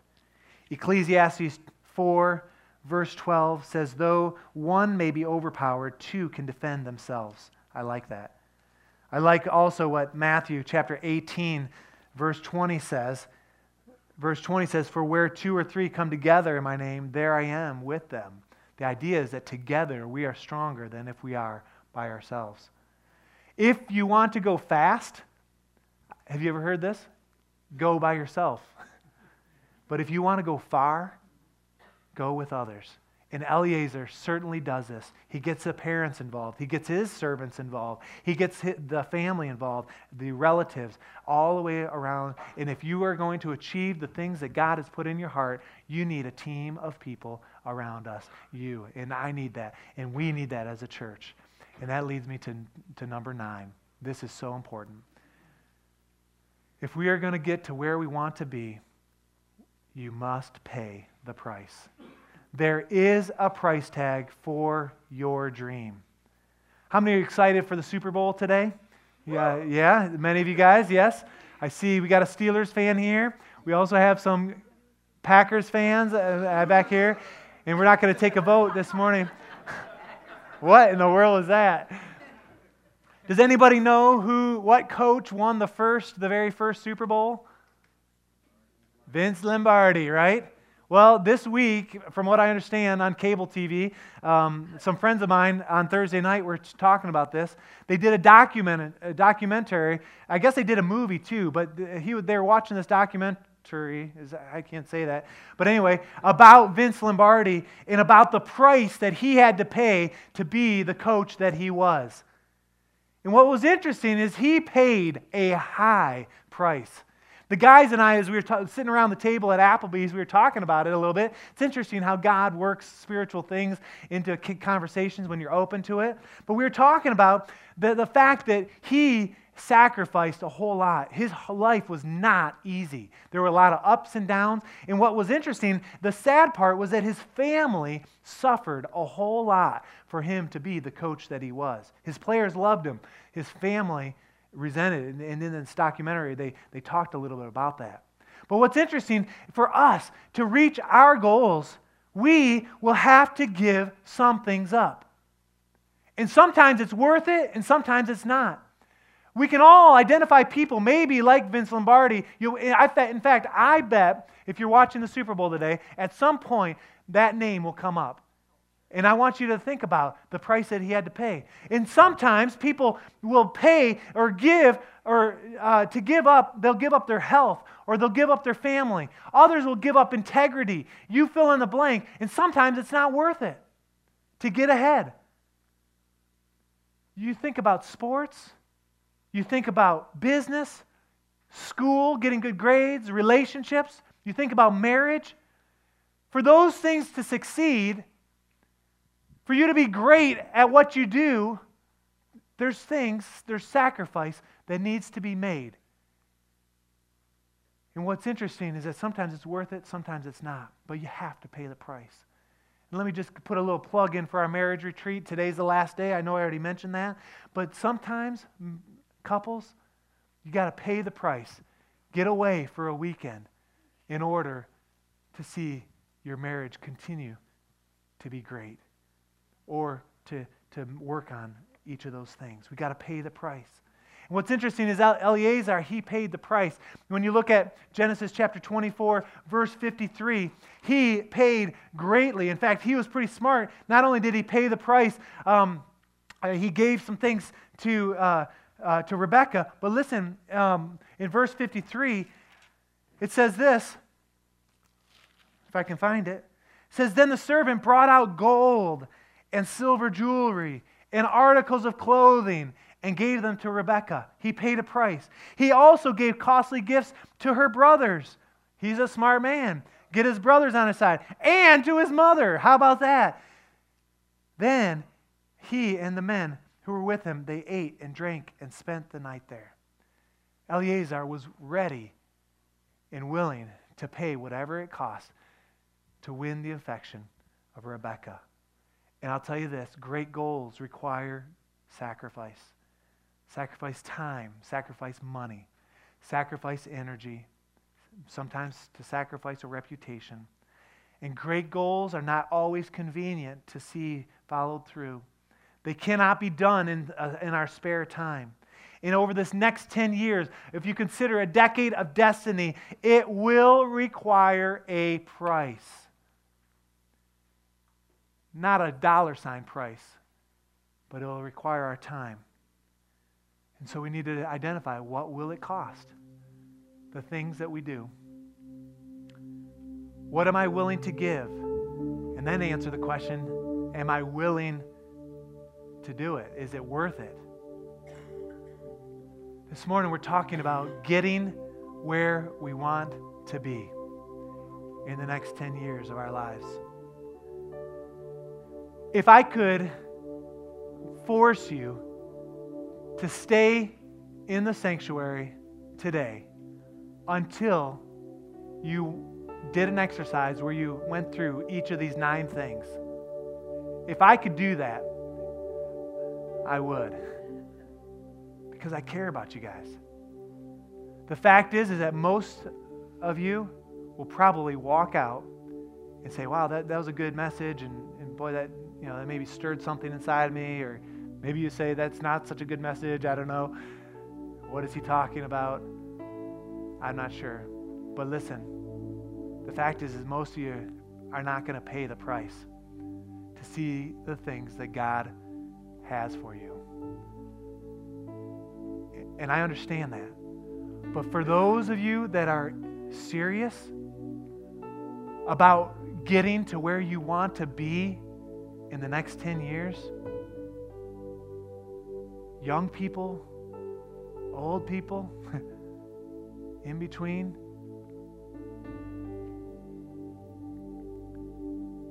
Speaker 1: Ecclesiastes 4, verse 12 says, Though one may be overpowered, two can defend themselves. I like that. I like also what Matthew chapter 18, verse 20 says. Verse 20 says, For where two or three come together in my name, there I am with them. The idea is that together we are stronger than if we are by ourselves. If you want to go fast, have you ever heard this? Go by yourself. But if you want to go far, go with others. And Eliezer certainly does this. He gets the parents involved. He gets his servants involved. He gets the family involved, the relatives, all the way around. And if you are going to achieve the things that God has put in your heart, you need a team of people around us. You. And I need that. And we need that as a church. And that leads me to, to number nine. This is so important. If we are going to get to where we want to be, you must pay the price. There is a price tag for your dream. How many are excited for the Super Bowl today? Yeah, yeah, many of you guys, yes. I see we got a Steelers fan here. We also have some Packers fans uh, back here, and we're not going to take a vote this morning. what in the world is that? Does anybody know who what coach won the first the very first Super Bowl? Vince Lombardi, right? Well, this week, from what I understand on cable TV, um, some friends of mine on Thursday night were talking about this. They did a, document, a documentary. I guess they did a movie too, but he, they were watching this documentary. Is, I can't say that. But anyway, about Vince Lombardi and about the price that he had to pay to be the coach that he was. And what was interesting is he paid a high price. The guys and I, as we were sitting around the table at Applebee's, we were talking about it a little bit. It's interesting how God works spiritual things into conversations when you're open to it. But we were talking about the, the fact that he sacrificed a whole lot. His life was not easy. There were a lot of ups and downs. And what was interesting, the sad part was that his family suffered a whole lot for him to be the coach that he was. His players loved him, his family resented. And, and in this documentary, they, they talked a little bit about that. But what's interesting for us to reach our goals, we will have to give some things up. And sometimes it's worth it, and sometimes it's not. We can all identify people, maybe like Vince Lombardi. You, in fact, I bet if you're watching the Super Bowl today, at some point that name will come up. And I want you to think about the price that he had to pay. And sometimes people will pay or give or uh, to give up, they'll give up their health or they'll give up their family. Others will give up integrity. You fill in the blank. And sometimes it's not worth it to get ahead. You think about sports, you think about business, school, getting good grades, relationships, you think about marriage. For those things to succeed, for you to be great at what you do, there's things, there's sacrifice that needs to be made. And what's interesting is that sometimes it's worth it, sometimes it's not, but you have to pay the price. And let me just put a little plug in for our marriage retreat. Today's the last day. I know I already mentioned that. But sometimes, couples, you got to pay the price. Get away for a weekend in order to see your marriage continue to be great or to, to work on each of those things. We got to pay the price. And what's interesting is Eleazar, he paid the price. When you look at Genesis chapter 24, verse 53, he paid greatly. In fact, he was pretty smart. Not only did he pay the price, um, uh, he gave some things to, uh, uh, to Rebekah. But listen, um, in verse 53, it says this if I can find it. It says, Then the servant brought out gold and silver jewelry and articles of clothing and gave them to Rebekah. He paid a price. He also gave costly gifts to her brothers. He's a smart man. Get his brothers on his side. And to his mother. How about that? Then he and the men who were with him, they ate and drank and spent the night there. Eleazar was ready and willing to pay whatever it cost to win the affection of Rebekah. And I'll tell you this great goals require sacrifice. Sacrifice time, sacrifice money, sacrifice energy, sometimes to sacrifice a reputation. And great goals are not always convenient to see followed through. They cannot be done in, uh, in our spare time. And over this next 10 years, if you consider a decade of destiny, it will require a price not a dollar sign price, but it will require our time. And so we need to identify what will it cost? The things that we do. What am I willing to give? And then answer the question, am I willing to do it? Is it worth it? This morning we're talking about getting where we want to be in the next 10 years of our lives. If I could force you to stay in the sanctuary today until you did an exercise where you went through each of these nine things, if I could do that, I would. Because I care about you guys. The fact is, is that most of you will probably walk out and say, wow, that, that was a good message, and, and boy, that you know, that maybe stirred something inside me, or maybe you say that's not such a good message. I don't know. What is he talking about? I'm not sure. But listen, the fact is, is most of you are not going to pay the price to see the things that God has for you. And I understand that. But for those of you that are serious about getting to where you want to be in the next 10 years? Young people, old people, in between?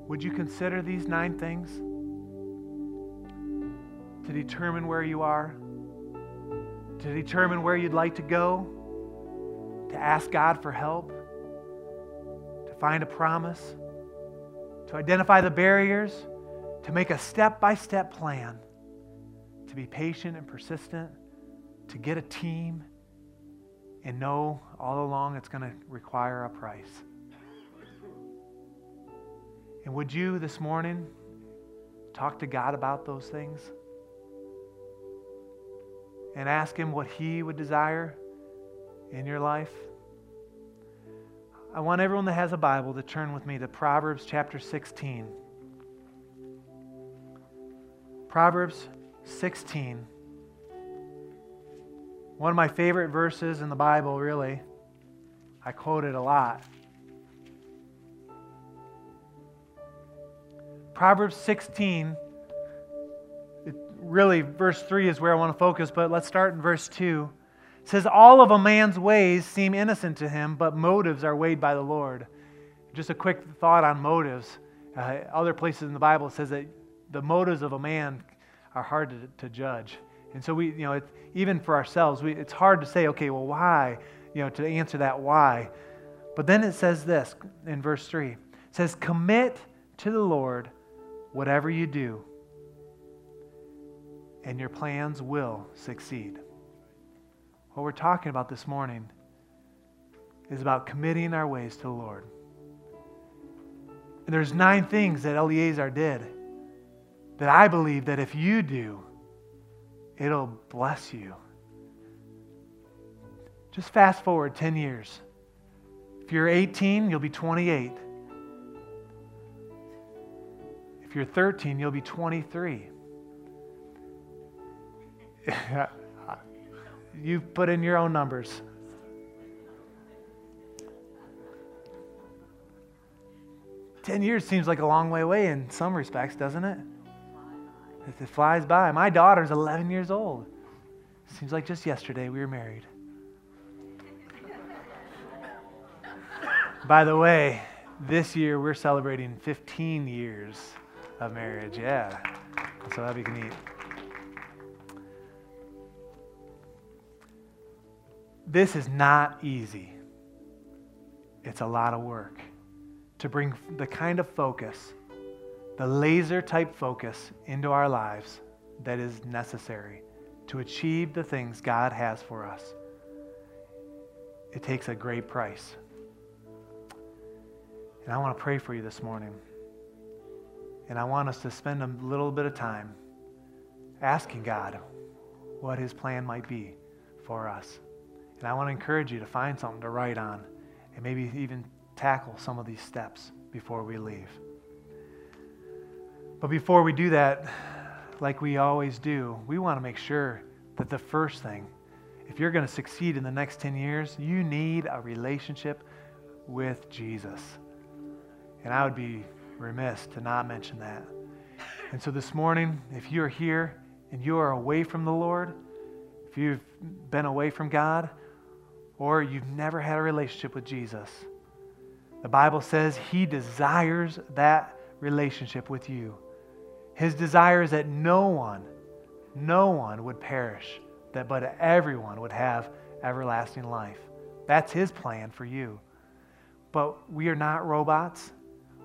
Speaker 1: Would you consider these nine things to determine where you are, to determine where you'd like to go, to ask God for help, to find a promise, to identify the barriers? To make a step by step plan, to be patient and persistent, to get a team, and know all along it's going to require a price. And would you this morning talk to God about those things? And ask Him what He would desire in your life? I want everyone that has a Bible to turn with me to Proverbs chapter 16. Proverbs 16. One of my favorite verses in the Bible, really. I quote it a lot. Proverbs 16, it really, verse 3 is where I want to focus, but let's start in verse 2. It says, All of a man's ways seem innocent to him, but motives are weighed by the Lord. Just a quick thought on motives. Uh, other places in the Bible says that the motives of a man are hard to, to judge. And so we, you know, even for ourselves, we, it's hard to say, okay, well, why? You know, to answer that why. But then it says this in verse 3. It says, commit to the Lord whatever you do, and your plans will succeed. What we're talking about this morning is about committing our ways to the Lord. And there's nine things that Eleazar did that I believe that if you do, it'll bless you. Just fast forward 10 years. If you're 18, you'll be 28. If you're 13, you'll be 23. you put in your own numbers. Ten years seems like a long way away in some respects, doesn't it? It flies by. My daughter's 11 years old. Seems like just yesterday we were married. By the way, this year we're celebrating 15 years of marriage. Yeah. So that'd be neat. This is not easy. It's a lot of work to bring the kind of focus, the laser type focus into our lives that is necessary to achieve the things God has for us. It takes a great price. And I want to pray for you this morning. And I want us to spend a little bit of time asking God what his plan might be for us. And I want to encourage you to find something to write on and maybe even tackle some of these steps before we leave. But before we do that, like we always do, we want to make sure that the first thing, if you're going to succeed in the next 10 years, you need a relationship with Jesus. And I would be remiss to not mention that. And so this morning, if you're here and you are away from the Lord, if you've been away from God, or you've never had a relationship with Jesus, the Bible says He desires that relationship with you. His desire is that no one, no one would perish, that but everyone would have everlasting life. That's His plan for you. But we are not robots.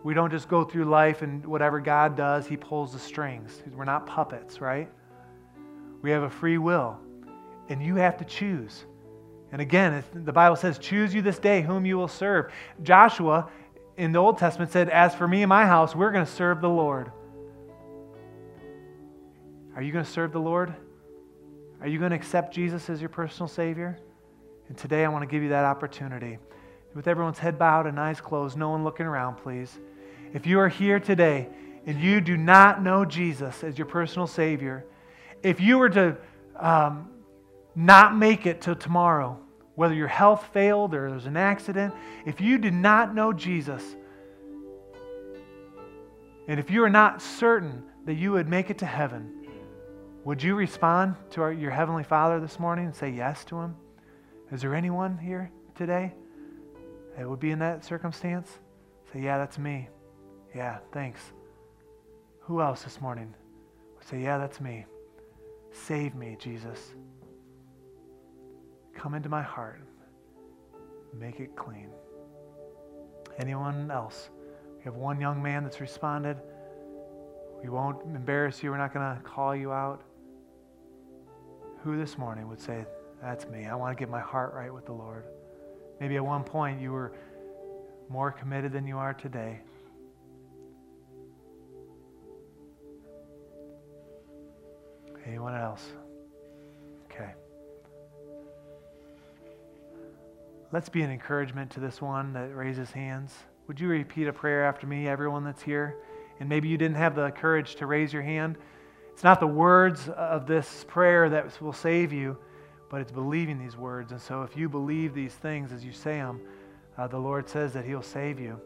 Speaker 1: We don't just go through life and whatever God does, He pulls the strings. We're not puppets, right? We have a free will, and you have to choose. And again, the Bible says, Choose you this day whom you will serve. Joshua in the Old Testament said, As for me and my house, we're going to serve the Lord. Are you going to serve the Lord? Are you going to accept Jesus as your personal Savior? And today I want to give you that opportunity. With everyone's head bowed and eyes closed, no one looking around, please. If you are here today and you do not know Jesus as your personal Savior, if you were to um, not make it till tomorrow, whether your health failed or there's an accident, if you did not know Jesus, and if you are not certain that you would make it to heaven, would you respond to our, your Heavenly Father this morning and say yes to Him? Is there anyone here today that would be in that circumstance? Say, yeah, that's me. Yeah, thanks. Who else this morning? would Say, yeah, that's me. Save me, Jesus. Come into my heart. Make it clean. Anyone else? We have one young man that's responded. We won't embarrass you. We're not going to call you out. Who this morning would say, That's me. I want to get my heart right with the Lord? Maybe at one point you were more committed than you are today. Anyone else? Okay. Let's be an encouragement to this one that raises hands. Would you repeat a prayer after me, everyone that's here? And maybe you didn't have the courage to raise your hand. It's not the words of this prayer that will save you, but it's believing these words. And so if you believe these things as you say them, uh, the Lord says that He'll save you.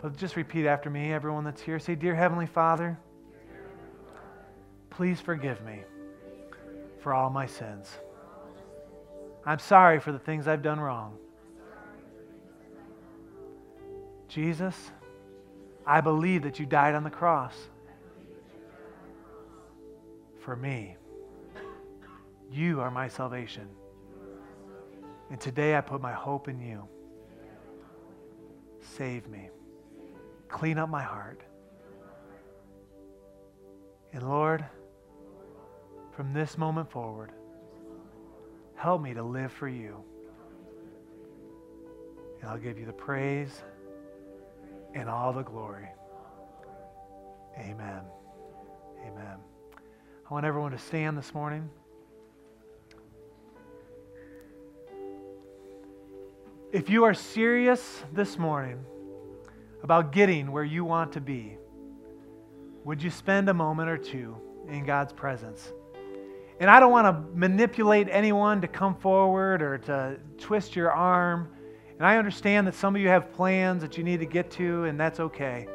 Speaker 1: But just repeat after me, everyone that's here. Say, Dear Heavenly Father, please forgive me for all my sins. I'm sorry for the things I've done wrong. Jesus, I believe that you died on the cross for me. You are my salvation. And today I put my hope in you. Save me. Clean up my heart. And Lord, from this moment forward, help me to live for you. And I'll give you the praise and all the glory. Amen. Amen. I want everyone to stand this morning. If you are serious this morning about getting where you want to be, would you spend a moment or two in God's presence? And I don't want to manipulate anyone to come forward or to twist your arm. And I understand that some of you have plans that you need to get to, and that's okay.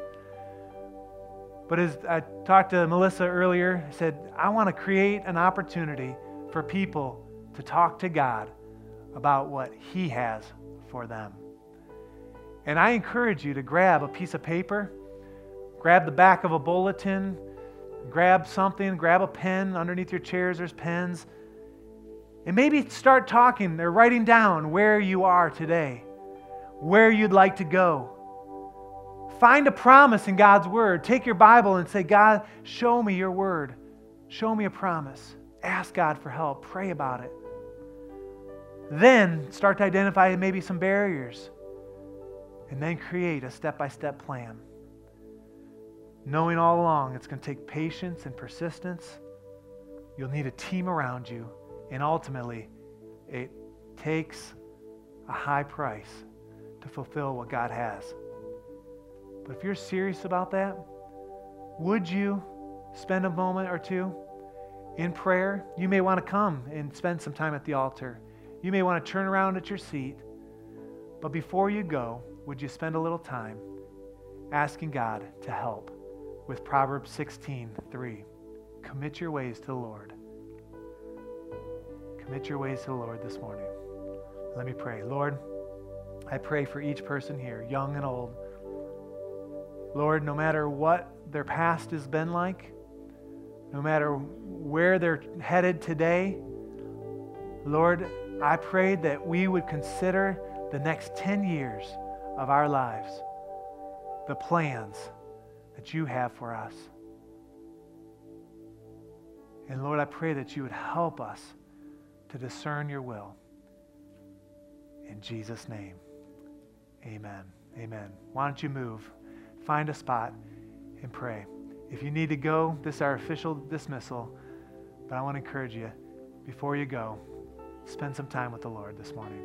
Speaker 1: But as I talked to Melissa earlier, I said, I want to create an opportunity for people to talk to God about what He has for them. And I encourage you to grab a piece of paper, grab the back of a bulletin, grab something, grab a pen. Underneath your chairs, there's pens. And maybe start talking or writing down where you are today, where you'd like to go. Find a promise in God's Word. Take your Bible and say, God, show me your Word. Show me a promise. Ask God for help. Pray about it. Then start to identify maybe some barriers. And then create a step by step plan. Knowing all along it's going to take patience and persistence. You'll need a team around you. And ultimately, it takes a high price to fulfill what God has. But if you're serious about that, would you spend a moment or two in prayer? You may want to come and spend some time at the altar. You may want to turn around at your seat. But before you go, would you spend a little time asking God to help with Proverbs 16 3? Commit your ways to the Lord. Commit your ways to the Lord this morning. Let me pray. Lord, I pray for each person here, young and old. Lord, no matter what their past has been like, no matter where they're headed today, Lord, I pray that we would consider the next 10 years of our lives, the plans that you have for us. And Lord, I pray that you would help us to discern your will. In Jesus' name, amen. Amen. Why don't you move? Find a spot and pray. If you need to go, this is our official dismissal. But I want to encourage you before you go, spend some time with the Lord this morning.